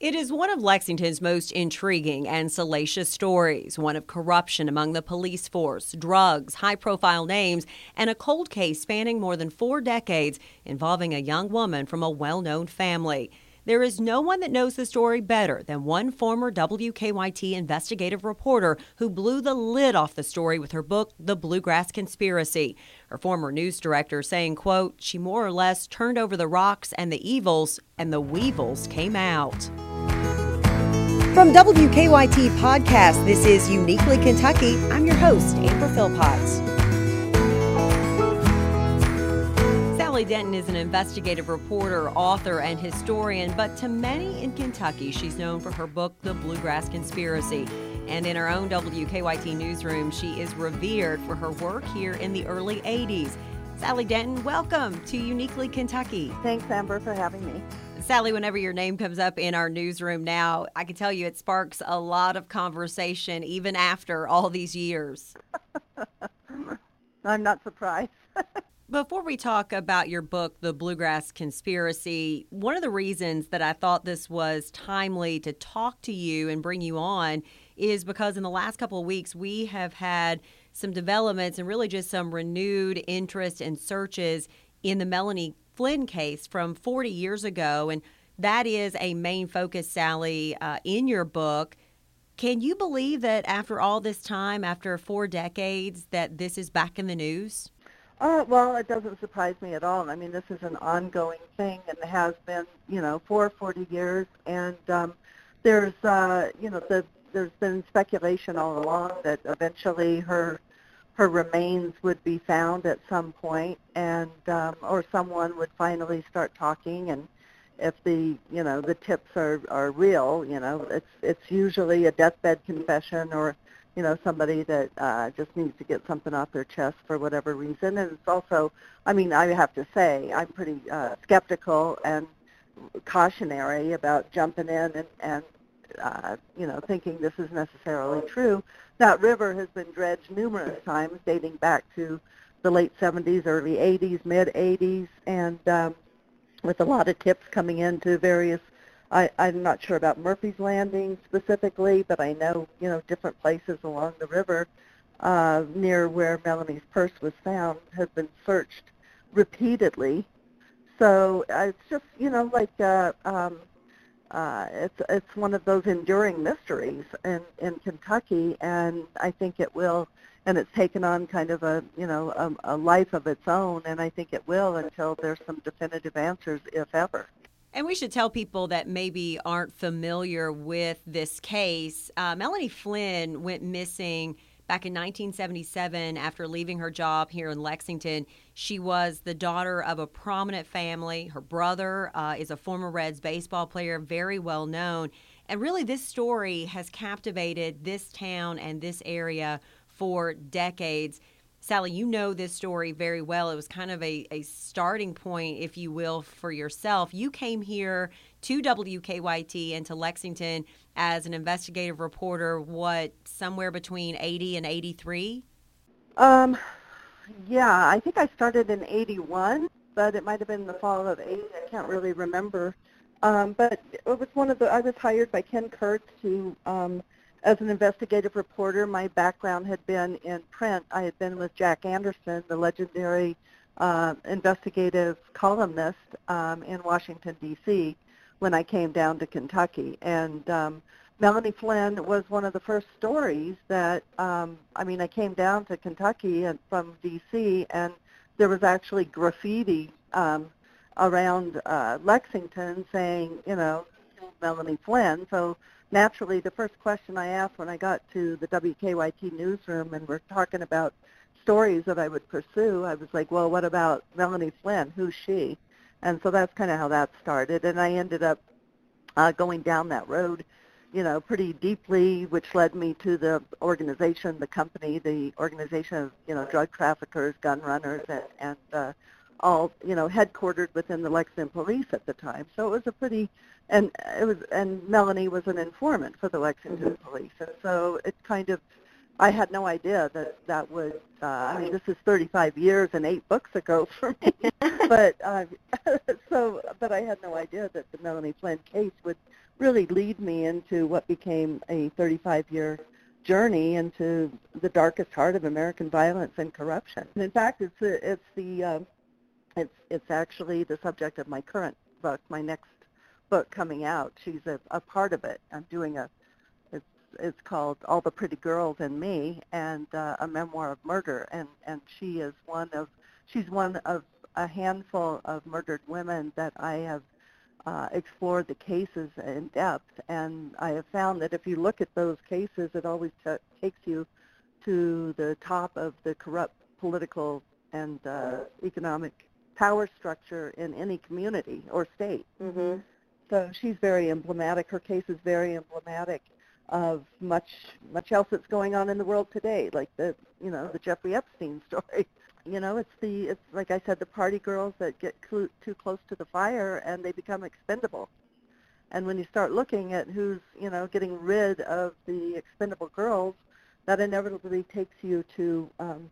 It is one of Lexington's most intriguing and salacious stories, one of corruption among the police force, drugs, high profile names, and a cold case spanning more than four decades involving a young woman from a well known family. There is no one that knows the story better than one former WKYT investigative reporter who blew the lid off the story with her book, The Bluegrass Conspiracy. Her former news director saying, quote, she more or less turned over the rocks and the evils, and the weevils came out. From WKYT Podcast, this is Uniquely Kentucky. I'm your host, Amber Philpotts. Sally Denton is an investigative reporter, author, and historian, but to many in Kentucky, she's known for her book, The Bluegrass Conspiracy. And in her own WKYT newsroom, she is revered for her work here in the early 80s. Sally Denton, welcome to Uniquely Kentucky. Thanks, Amber, for having me. Sally, whenever your name comes up in our newsroom now, I can tell you it sparks a lot of conversation even after all these years. I'm not surprised. Before we talk about your book, The Bluegrass Conspiracy, one of the reasons that I thought this was timely to talk to you and bring you on is because in the last couple of weeks we have had some developments and really just some renewed interest and searches in the Melanie Flynn case from 40 years ago. And that is a main focus, Sally, uh, in your book. Can you believe that after all this time, after four decades, that this is back in the news? Uh, well, it doesn't surprise me at all. I mean, this is an ongoing thing and has been, you know, for 40 years. And um, there's, uh, you know, the, there's been speculation all along that eventually her her remains would be found at some point, and um, or someone would finally start talking. And if the, you know, the tips are are real, you know, it's it's usually a deathbed confession or you know, somebody that uh, just needs to get something off their chest for whatever reason. And it's also, I mean, I have to say, I'm pretty uh, skeptical and cautionary about jumping in and, and uh, you know, thinking this is necessarily true. That river has been dredged numerous times, dating back to the late 70s, early 80s, mid 80s, and um, with a lot of tips coming into various I, I'm not sure about Murphy's Landing specifically, but I know, you know, different places along the river uh, near where Melanie's purse was found have been searched repeatedly. So uh, it's just, you know, like uh, um, uh, it's it's one of those enduring mysteries in in Kentucky, and I think it will, and it's taken on kind of a you know a, a life of its own, and I think it will until there's some definitive answers, if ever. And we should tell people that maybe aren't familiar with this case. Uh, Melanie Flynn went missing back in 1977 after leaving her job here in Lexington. She was the daughter of a prominent family. Her brother uh, is a former Reds baseball player, very well known. And really, this story has captivated this town and this area for decades. Sally, you know this story very well. It was kind of a, a starting point, if you will, for yourself. You came here to WKYT and to Lexington as an investigative reporter, what, somewhere between 80 and 83? Um, yeah, I think I started in 81, but it might have been the fall of 80. I can't really remember. Um, but it was one of the, I was hired by Ken Kurtz to um, as an investigative reporter, my background had been in print. I had been with Jack Anderson, the legendary uh, investigative columnist um, in Washington, D.C., when I came down to Kentucky. And um, Melanie Flynn was one of the first stories that, um, I mean, I came down to Kentucky and from D.C., and there was actually graffiti um, around uh, Lexington saying, you know, Melanie Flynn. So naturally, the first question I asked when I got to the WKYT newsroom and we're talking about stories that I would pursue, I was like, well, what about Melanie Flynn? Who's she? And so that's kind of how that started. And I ended up uh, going down that road, you know, pretty deeply, which led me to the organization, the company, the organization of, you know, drug traffickers, gun runners, and, and uh, all you know headquartered within the Lexington Police at the time. So it was a pretty and it was and Melanie was an informant for the Lexington Police, and so it kind of I had no idea that that would. Uh, I mean, this is 35 years and eight books ago for me, but uh, so but I had no idea that the Melanie Flynn case would really lead me into what became a 35-year journey into the darkest heart of American violence and corruption. And in fact, it's it's the uh, it's it's actually the subject of my current book, my next book coming out. She's a, a part of it. I'm doing a it's it's called All the Pretty Girls and Me, and uh, a memoir of murder. And and she is one of she's one of a handful of murdered women that I have uh, explored the cases in depth, and I have found that if you look at those cases, it always t- takes you to the top of the corrupt political and uh, economic power structure in any community or state. Mm-hmm. So she's very emblematic. Her case is very emblematic of much much else that's going on in the world today, like the you know the Jeffrey Epstein story. You know, it's the it's like I said, the party girls that get cl- too close to the fire and they become expendable. And when you start looking at who's you know getting rid of the expendable girls, that inevitably takes you to um,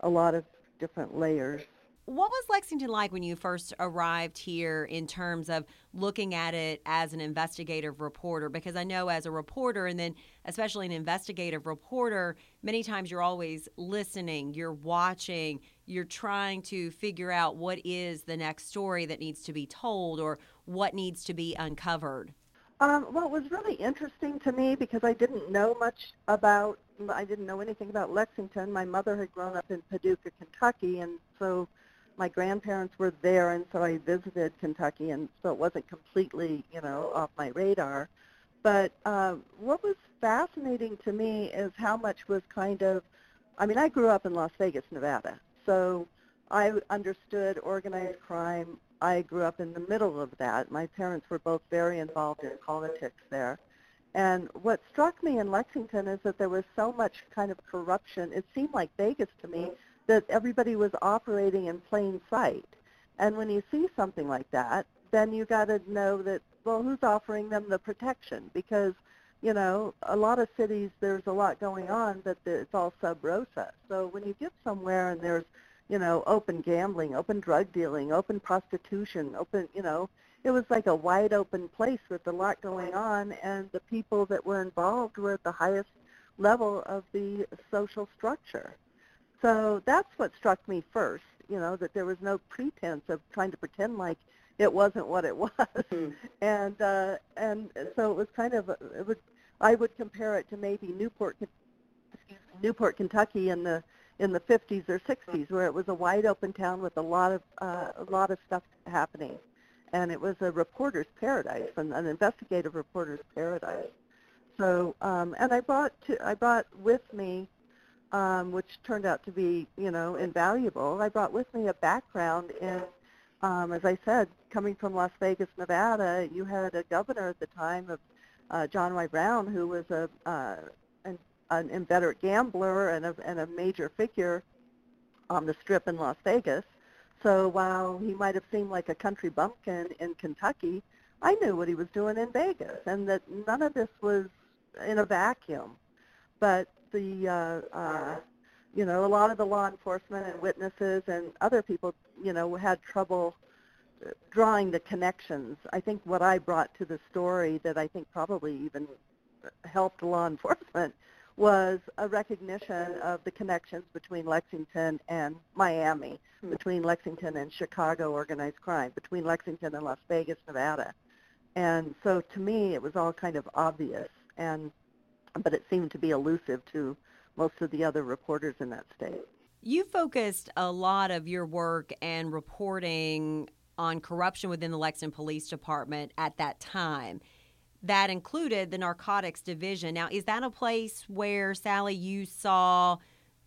a lot of different layers. What was Lexington like when you first arrived here in terms of looking at it as an investigative reporter? Because I know as a reporter, and then especially an investigative reporter, many times you're always listening, you're watching, you're trying to figure out what is the next story that needs to be told or what needs to be uncovered. Um, well, it was really interesting to me because I didn't know much about, I didn't know anything about Lexington. My mother had grown up in Paducah, Kentucky, and so my grandparents were there, and so I visited Kentucky, and so it wasn't completely, you know, off my radar. But uh, what was fascinating to me is how much was kind of, I mean, I grew up in Las Vegas, Nevada, so I understood organized crime. I grew up in the middle of that. My parents were both very involved in politics there. And what struck me in Lexington is that there was so much kind of corruption. It seemed like Vegas to me that everybody was operating in plain sight. And when you see something like that, then you got to know that, well, who's offering them the protection? Because, you know, a lot of cities, there's a lot going on, but it's all sub rosa. So when you get somewhere and there's, you know, open gambling, open drug dealing, open prostitution, open, you know, it was like a wide open place with a lot going on, and the people that were involved were at the highest level of the social structure. So that's what struck me first, you know, that there was no pretense of trying to pretend like it wasn't what it was. Mm-hmm. And uh and so it was kind of it would I would compare it to maybe Newport excuse me, Newport, Kentucky in the in the 50s or 60s where it was a wide open town with a lot of uh, a lot of stuff happening. And it was a reporter's paradise, an, an investigative reporter's paradise. So, um, and I brought to, I brought with me um, which turned out to be, you know, invaluable. I brought with me a background in, um, as I said, coming from Las Vegas, Nevada. You had a governor at the time of uh, John Y. Brown, who was a uh, an, an inveterate gambler and a, and a major figure on the strip in Las Vegas. So while he might have seemed like a country bumpkin in Kentucky, I knew what he was doing in Vegas, and that none of this was in a vacuum. But the uh, uh, you know a lot of the law enforcement and witnesses and other people you know had trouble drawing the connections. I think what I brought to the story that I think probably even helped law enforcement was a recognition of the connections between Lexington and Miami, mm-hmm. between Lexington and Chicago organized crime, between Lexington and Las Vegas, Nevada. And so to me, it was all kind of obvious. And but it seemed to be elusive to most of the other reporters in that state. You focused a lot of your work and reporting on corruption within the Lexington Police Department at that time. That included the narcotics division. Now, is that a place where, Sally, you saw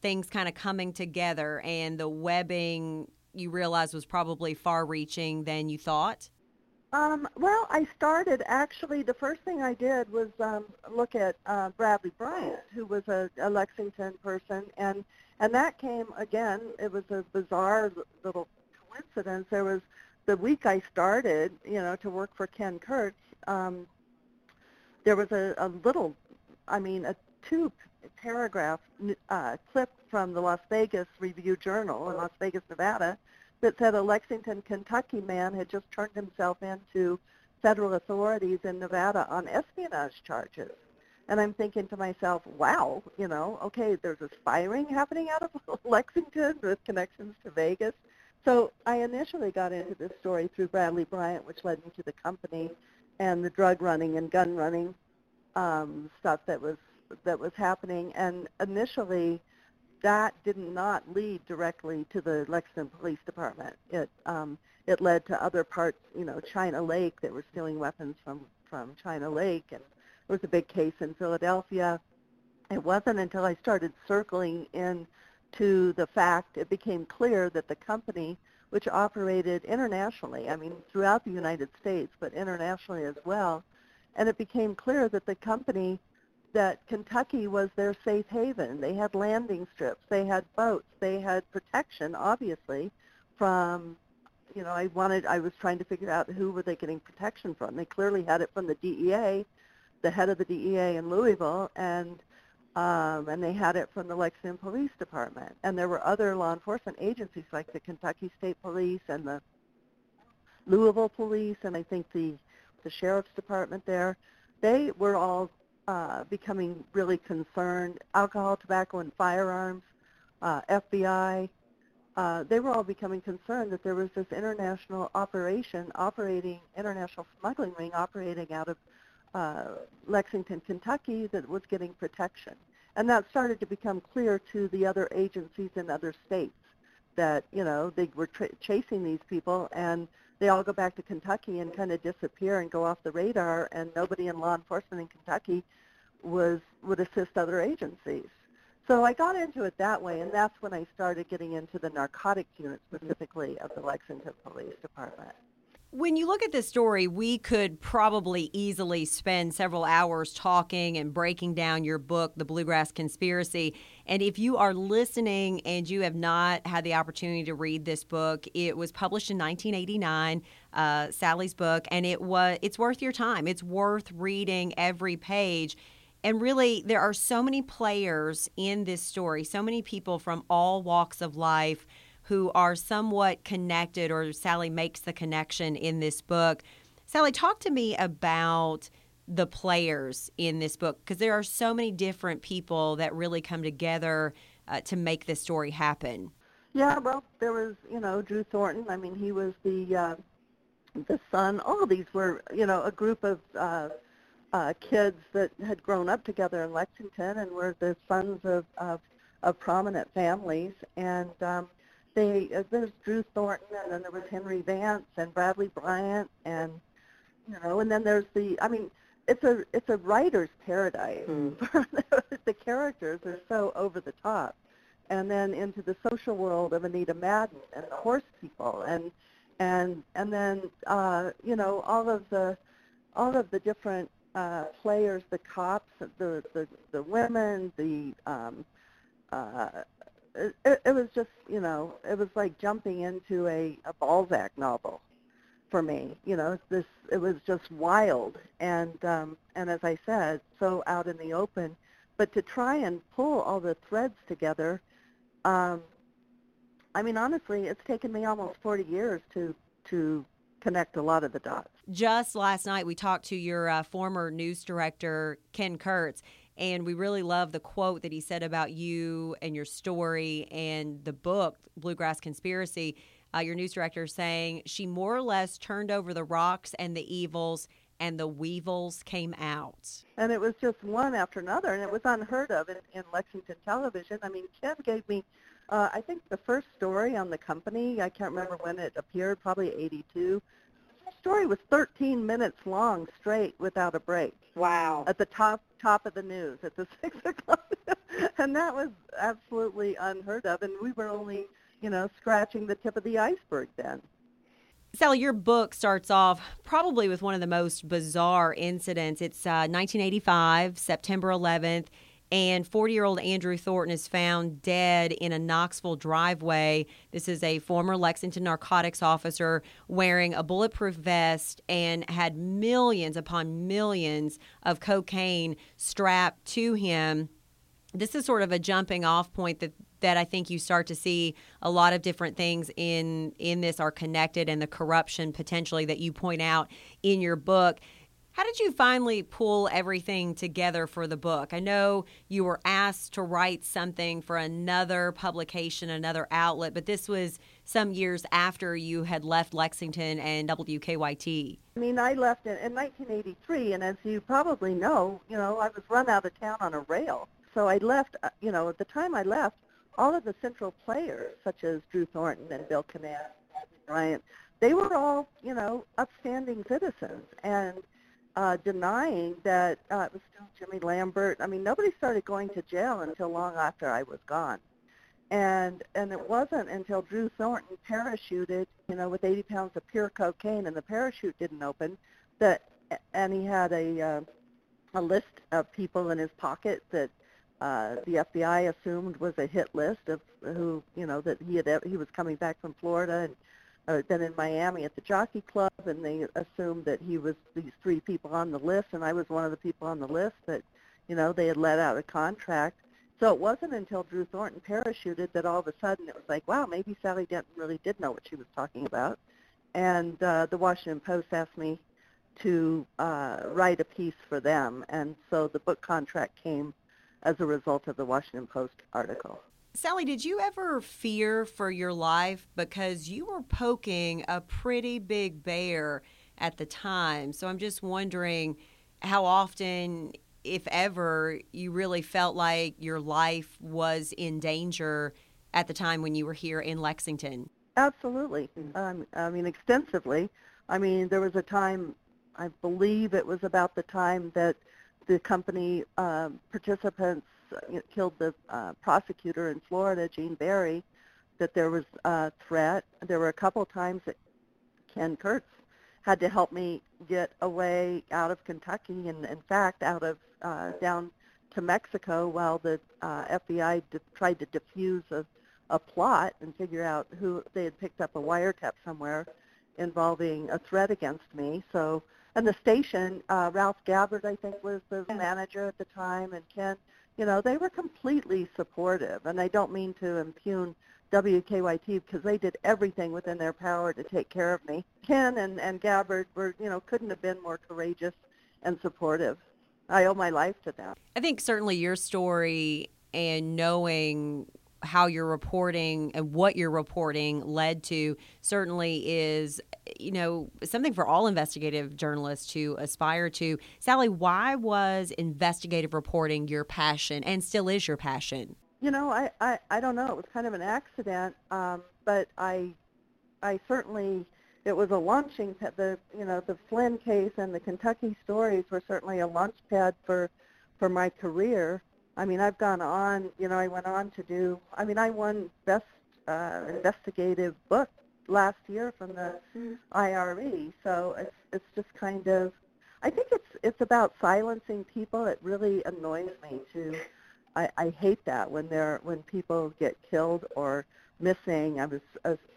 things kind of coming together and the webbing you realized was probably far reaching than you thought? Um, well, I started actually. The first thing I did was um, look at uh, Bradley Bryant, who was a, a Lexington person, and and that came again. It was a bizarre little coincidence. There was the week I started, you know, to work for Ken Kurtz. Um, there was a, a little, I mean, a two paragraph uh, clip from the Las Vegas Review Journal in Las Vegas, Nevada, that said a Lexington, Kentucky man had just turned himself in to federal authorities in Nevada on espionage charges. And I'm thinking to myself, wow, you know, okay, there's a spy ring happening out of Lexington with connections to Vegas. So I initially got into this story through Bradley Bryant, which led me to the company and the drug running and gun running um, stuff that was that was happening. And initially, that did not lead directly to the Lexington Police Department. It um, it led to other parts, you know, China Lake that were stealing weapons from from China Lake, and there was a big case in Philadelphia. It wasn't until I started circling in to the fact it became clear that the company, which operated internationally, I mean throughout the United States, but internationally as well, and it became clear that the company that Kentucky was their safe haven. They had landing strips, they had boats, they had protection, obviously, from, you know, I wanted, I was trying to figure out who were they getting protection from. They clearly had it from the DEA, the head of the DEA in Louisville, and um, and they had it from the Lexington Police Department. And there were other law enforcement agencies like the Kentucky State Police and the Louisville Police, and I think the the sheriff's department there. They were all uh, becoming really concerned. Alcohol, tobacco, and firearms, uh, FBI, uh, they were all becoming concerned that there was this international operation operating, international smuggling ring operating out of uh, Lexington, Kentucky that was getting protection. And that started to become clear to the other agencies in other states that, you know, they were tra- chasing these people and they all go back to Kentucky and kind of disappear and go off the radar, and nobody in law enforcement in Kentucky was would assist other agencies. So I got into it that way, and that's when I started getting into the narcotics unit specifically of the Lexington Police Department. When you look at this story, we could probably easily spend several hours talking and breaking down your book, The Bluegrass Conspiracy. And if you are listening and you have not had the opportunity to read this book, it was published in 1989, uh, Sally's book, and it was it's worth your time. It's worth reading every page. And really, there are so many players in this story, so many people from all walks of life who are somewhat connected, or Sally makes the connection in this book. Sally, talk to me about the players in this book because there are so many different people that really come together uh, to make this story happen. Yeah, well, there was, you know, Drew Thornton. I mean, he was the uh, the son. All these were, you know, a group of uh, uh, kids that had grown up together in Lexington and were the sons of of, of prominent families. And um, they uh, there's Drew Thornton, and then there was Henry Vance and Bradley Bryant, and you know, and then there's the. I mean, it's a it's a writer's paradise. Mm. the characters are so over the top, and then into the social world of Anita Madden and the horse people, and and and then uh, you know all of the all of the different uh, players, the cops, the the the women, the um, uh, it, it was just, you know, it was like jumping into a, a Balzac novel for me. You know, this it was just wild and um, and as I said, so out in the open. But to try and pull all the threads together, um, I mean, honestly, it's taken me almost 40 years to to connect a lot of the dots. Just last night, we talked to your uh, former news director, Ken Kurtz, and we really love the quote that he said about you and your story and the book, Bluegrass Conspiracy. Uh, your news director saying she more or less turned over the rocks and the evils and the weevils came out. And it was just one after another, and it was unheard of in, in Lexington television. I mean, Ken gave me, uh, I think, the first story on the company. I can't remember when it appeared, probably 82 story was 13 minutes long straight without a break. Wow. At the top top of the news at the six o'clock, and that was absolutely unheard of. And we were only, you know, scratching the tip of the iceberg then. Sally, your book starts off probably with one of the most bizarre incidents. It's uh, 1985, September 11th and 40 year old Andrew Thornton is found dead in a Knoxville driveway. This is a former Lexington narcotics officer wearing a bulletproof vest and had millions upon millions of cocaine strapped to him. This is sort of a jumping off point that that I think you start to see a lot of different things in in this are connected and the corruption potentially that you point out in your book. How did you finally pull everything together for the book? I know you were asked to write something for another publication, another outlet, but this was some years after you had left Lexington and WKYT. I mean, I left in, in 1983, and as you probably know, you know, I was run out of town on a rail. So I left, uh, you know, at the time I left, all of the central players, such as Drew Thornton and Bill Knapp, Bryant, they were all, you know, upstanding citizens. And uh, denying that uh, it was still Jimmy Lambert. I mean, nobody started going to jail until long after I was gone. And and it wasn't until Drew Thornton parachuted, you know, with 80 pounds of pure cocaine, and the parachute didn't open, that and he had a uh, a list of people in his pocket that uh, the FBI assumed was a hit list of who, you know, that he had he was coming back from Florida and uh, been in Miami at the Jockey Club, and they assumed that he was these three people on the list, and I was one of the people on the list that, you know, they had let out a contract. So it wasn't until Drew Thornton parachuted that all of a sudden it was like, wow, maybe Sally Denton really did know what she was talking about. And uh, the Washington Post asked me to uh, write a piece for them, and so the book contract came as a result of the Washington Post article. Sally, did you ever fear for your life because you were poking a pretty big bear at the time? So I'm just wondering how often, if ever, you really felt like your life was in danger at the time when you were here in Lexington. Absolutely. Um, I mean, extensively. I mean, there was a time, I believe it was about the time that the company um, participants killed the uh, prosecutor in Florida, Gene Barry, that there was a threat. There were a couple times that Ken Kurtz had to help me get away out of Kentucky and, in fact, out of uh, down to Mexico while the uh, FBI de- tried to defuse a, a plot and figure out who they had picked up a wiretap somewhere involving a threat against me. So, and the station, uh, Ralph Gabbard, I think, was the manager at the time, and Ken you know, they were completely supportive. And I don't mean to impugn WKYT because they did everything within their power to take care of me. Ken and, and Gabbard were, you know, couldn't have been more courageous and supportive. I owe my life to them. I think certainly your story and knowing how you're reporting and what you're reporting led to certainly is you know something for all investigative journalists to aspire to. Sally why was investigative reporting your passion and still is your passion? You know i i, I don't know. It was kind of an accident um, but i i certainly it was a launching pad the you know the flynn case and the kentucky stories were certainly a launch pad for for my career. I mean, I've gone on, you know, I went on to do, I mean, I won Best uh, Investigative Book last year from the IRE. So it's, it's just kind of, I think it's, it's about silencing people. It really annoys me to, I, I hate that when they're, when people get killed or missing. I was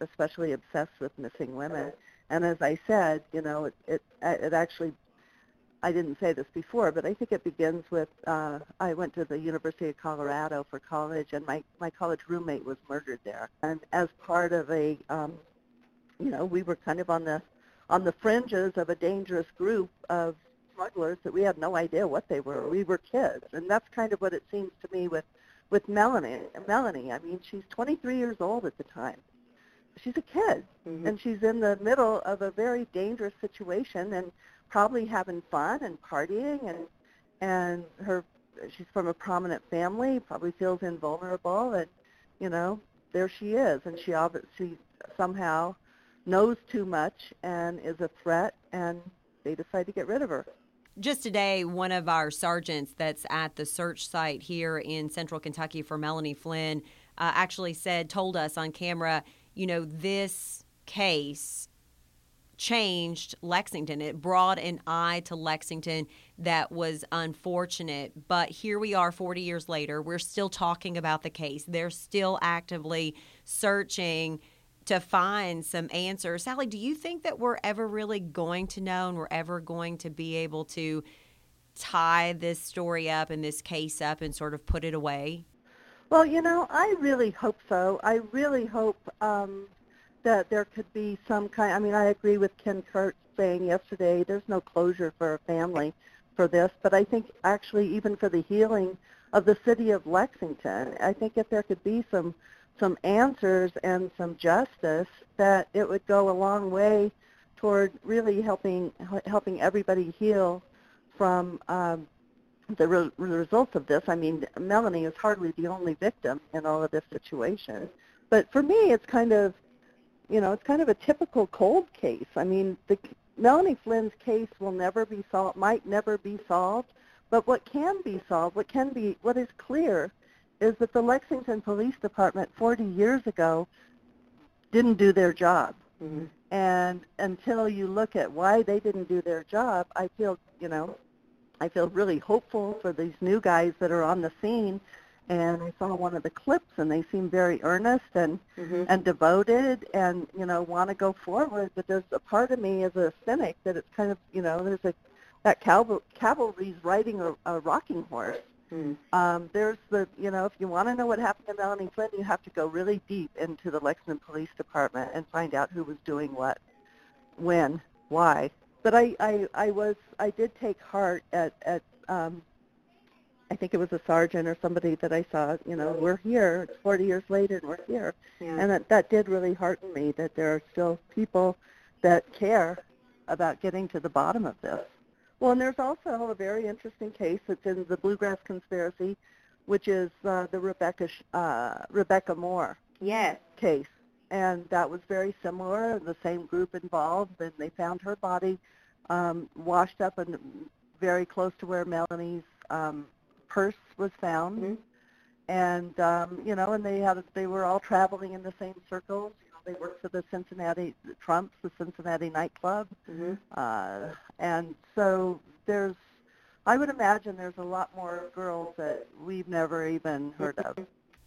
especially obsessed with missing women. And as I said, you know, it, it, it actually I didn't say this before, but I think it begins with uh, I went to the University of Colorado for college, and my my college roommate was murdered there. And as part of a, um, you know, we were kind of on the on the fringes of a dangerous group of smugglers that we had no idea what they were. We were kids, and that's kind of what it seems to me with with Melanie. Melanie, I mean, she's 23 years old at the time. She's a kid, mm-hmm. and she's in the middle of a very dangerous situation, and probably having fun and partying and and her she's from a prominent family probably feels invulnerable and you know there she is and she obviously somehow knows too much and is a threat and they decide to get rid of her just today, one of our sergeants that's at the search site here in central Kentucky for Melanie Flynn uh, actually said, told us on camera, you know, this case changed Lexington. It brought an eye to Lexington that was unfortunate. But here we are 40 years later. We're still talking about the case. They're still actively searching to find some answers. Sally, do you think that we're ever really going to know and we're ever going to be able to tie this story up and this case up and sort of put it away? Well, you know, I really hope so. I really hope um, that there could be some kind. I mean, I agree with Ken Kurtz saying yesterday. There's no closure for a family for this, but I think actually even for the healing of the city of Lexington, I think if there could be some some answers and some justice, that it would go a long way toward really helping helping everybody heal from um, the, re- results of this. I mean, Melanie is hardly the only victim in all of this situation, but for me, it's kind of, you know, it's kind of a typical cold case. I mean, the Melanie Flynn's case will never be solved, might never be solved, but what can be solved, what can be, what is clear, is that the Lexington Police Department 40 years ago didn't do their job. Mm-hmm. And until you look at why they didn't do their job, I feel, you know, I feel really hopeful for these new guys that are on the scene. And I saw one of the clips, and they seem very earnest and mm-hmm. and devoted, and you know want to go forward. But there's a part of me as a cynic that it's kind of you know there's a that caval- cavalry's riding a, a rocking horse. Mm. Um, there's the, you know, if you want to know what happened to Melanie Flynn, you have to go really deep into the Lexington Police Department and find out who was doing what, when, why, but I, I, I was, I did take heart at, at um, I think it was a sergeant or somebody that I saw, you know, we're here. It's 40 years later and we're here. Yeah. And that, that did really hearten me that there are still people that care about getting to the bottom of this. Well, and there's also a very interesting case that's in the Bluegrass Conspiracy, which is uh, the Rebecca uh, Rebecca Moore yes. case. And that was very similar, the same group involved, and they found her body um, washed up and very close to where Melanie's um, purse was found. Mm-hmm. And um, you know, and they had they were all traveling in the same circles. You know, they worked for the Cincinnati the Trumps, the Cincinnati nightclub, mm-hmm. uh, and so there's. I would imagine there's a lot more girls that we've never even heard of.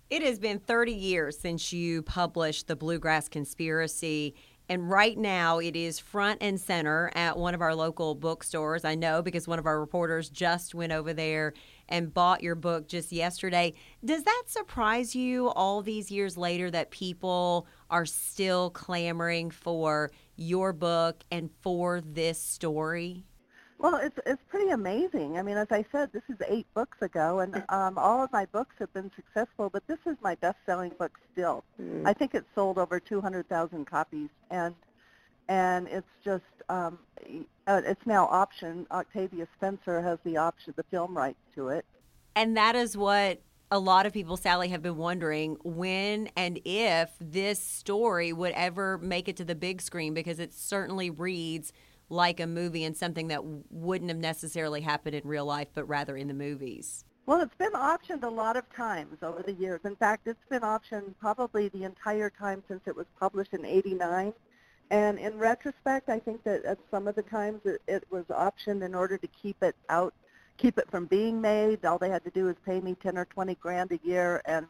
It has been 30 years since you published The Bluegrass Conspiracy. And right now, it is front and center at one of our local bookstores. I know because one of our reporters just went over there and bought your book just yesterday. Does that surprise you all these years later that people are still clamoring for your book and for this story? Well, it's it's pretty amazing. I mean, as I said, this is eight books ago, and um, all of my books have been successful. But this is my best-selling book still. Mm. I think it's sold over 200,000 copies, and and it's just um, uh, it's now option. Octavia Spencer has the option, the film rights to it, and that is what a lot of people, Sally, have been wondering when and if this story would ever make it to the big screen because it certainly reads like a movie and something that wouldn't have necessarily happened in real life, but rather in the movies? Well, it's been optioned a lot of times over the years. In fact, it's been optioned probably the entire time since it was published in 89. And in retrospect, I think that at some of the times it, it was optioned in order to keep it out, keep it from being made. All they had to do was pay me 10 or 20 grand a year, and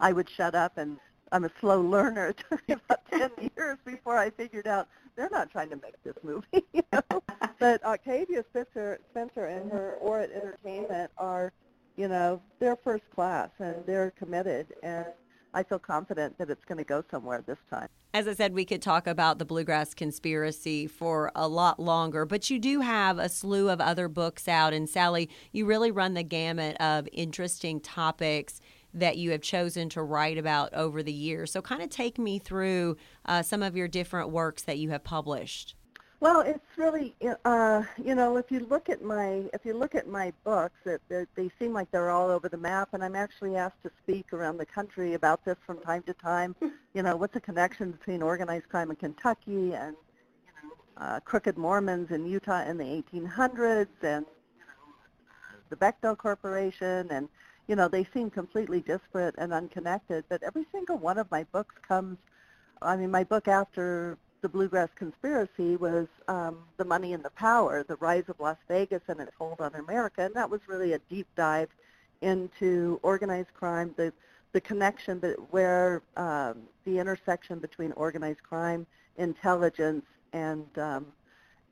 I would shut up. And I'm a slow learner. It took me about 10 years before I figured out they're not trying to make this movie, you know. but Octavia Spencer, Spencer and her Orit Entertainment are, you know, they're first class and they're committed, and I feel confident that it's going to go somewhere this time. As I said, we could talk about the Bluegrass Conspiracy for a lot longer, but you do have a slew of other books out. And Sally, you really run the gamut of interesting topics that you have chosen to write about over the years. So, kind of take me through uh, some of your different works that you have published. Well, it's really, uh, you know, if you look at my if you look at my books, it, it, they seem like they're all over the map, and I'm actually asked to speak around the country about this from time to time. You know, what's the connection between organized crime in Kentucky and you know, uh, crooked Mormons in Utah in the 1800s, and you know, the Bechtel Corporation, and you know, they seem completely disparate and unconnected, but every single one of my books comes, I mean, my book after the Bluegrass Conspiracy was um, The Money and the Power, The Rise of Las Vegas and its Hold on America, and that was really a deep dive into organized crime, the, the connection, but where um, the intersection between organized crime, intelligence, and, um,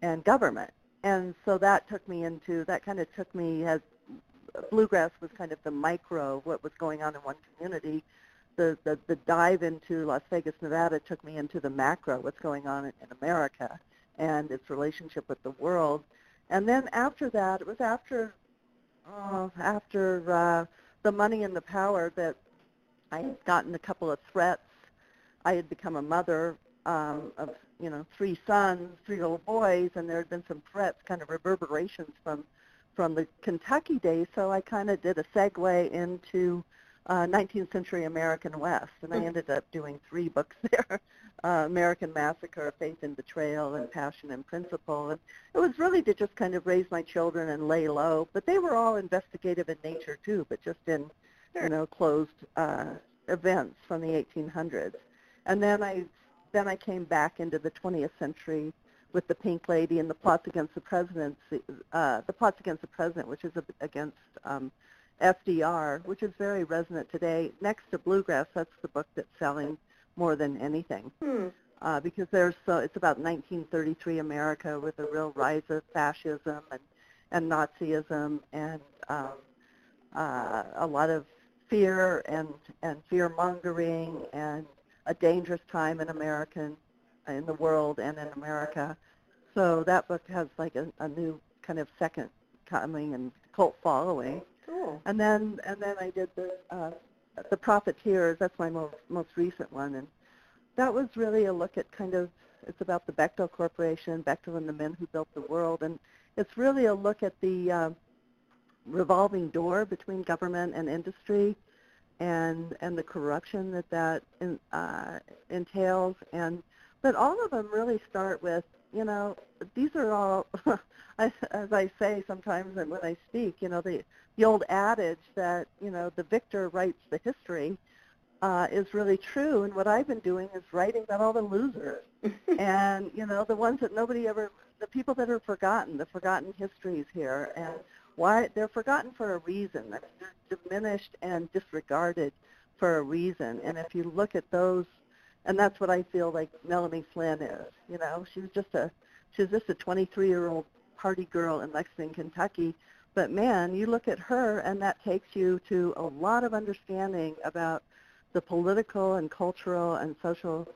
and government. And so that took me into, that kind of took me as bluegrass was kind of the micro, of what was going on in one community. The, the, the dive into Las Vegas, Nevada took me into the macro, what's going on in, in America and its relationship with the world. And then after that, it was after uh, after uh, the money and the power that I had gotten a couple of threats. I had become a mother um, of you know three sons, three little boys, and there had been some threats, kind of reverberations from from the Kentucky days. So I kind of did a segue into uh, 19th century American West, and I hmm. ended up doing three books there uh, American Massacre, Faith and Betrayal, and Passion and Principle. And it was really to just kind of raise my children and lay low. But they were all investigative in nature too, but just in, you know, closed uh, events from the 1800s. And then I, then I came back into the 20th century with the Pink Lady and the plots against the presidency, uh, the plots against the president, which is against um, FDR, which is very resonant today. Next to Bluegrass, that's the book that's selling more than anything. Hmm. Uh, because there's so it's about 1933 America with a real rise of fascism and and Nazism and um, uh, a lot of fear and and fear mongering and a dangerous time in American in the world and in America. So that book has like a, a new kind of second coming and cult following. Cool. And then and then I did the uh, the Profiteers. That's my most most recent one, and that was really a look at kind of it's about the Bechtel Corporation, Bechtel and the men who built the world, and it's really a look at the uh, revolving door between government and industry, and and the corruption that that in, uh, entails, and but all of them really start with you know these are all as I say sometimes when I speak, you know the the old adage that you know the victor writes the history uh, is really true. And what I've been doing is writing about all the losers and you know the ones that nobody ever, the people that are forgotten, the forgotten histories here, and why they're forgotten for a reason. They're diminished and disregarded for a reason. And if you look at those, and that's what I feel like Melanie Flynn is. You know, she was just a she was just a 23-year-old party girl in Lexington, Kentucky but man, you look at her and that takes you to a lot of understanding about the political and cultural and social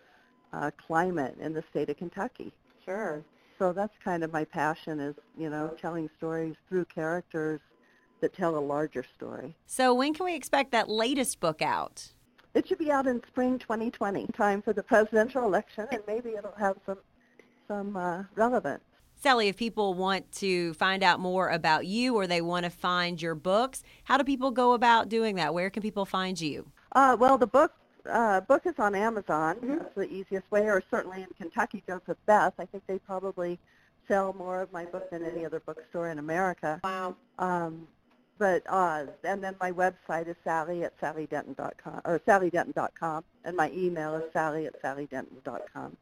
uh, climate in the state of Kentucky. Sure. So that's kind of my passion is, you know, telling stories through characters that tell a larger story. So when can we expect that latest book out? It should be out in spring 2020, time for the presidential election, and maybe it'll have some some uh, relevance. Sally, if people want to find out more about you or they want to find your books, how do people go about doing that? Where can people find you? Uh, well, the book uh, book is on Amazon. Mm-hmm. That's the easiest way, or certainly in Kentucky, Joseph Beth. I think they probably sell more of my book than any other bookstore in America. Wow. Um, but uh, and then my website is Sally at SallyDenton.com or SallyDenton.com, and my email is Sally at SallyDenton.com.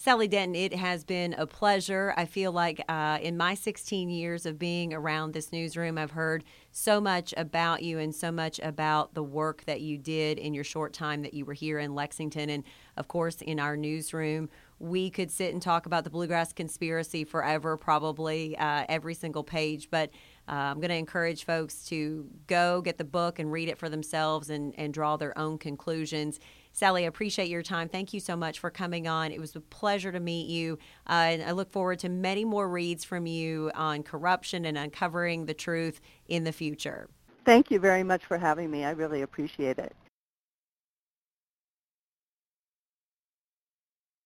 Sally Denton, it has been a pleasure. I feel like uh, in my 16 years of being around this newsroom, I've heard so much about you and so much about the work that you did in your short time that you were here in Lexington. And of course, in our newsroom, we could sit and talk about the Bluegrass Conspiracy forever, probably uh, every single page. But uh, I'm going to encourage folks to go get the book and read it for themselves and, and draw their own conclusions. Sally, I appreciate your time. Thank you so much for coming on. It was a pleasure to meet you. Uh, and I look forward to many more reads from you on corruption and uncovering the truth in the future. Thank you very much for having me. I really appreciate it.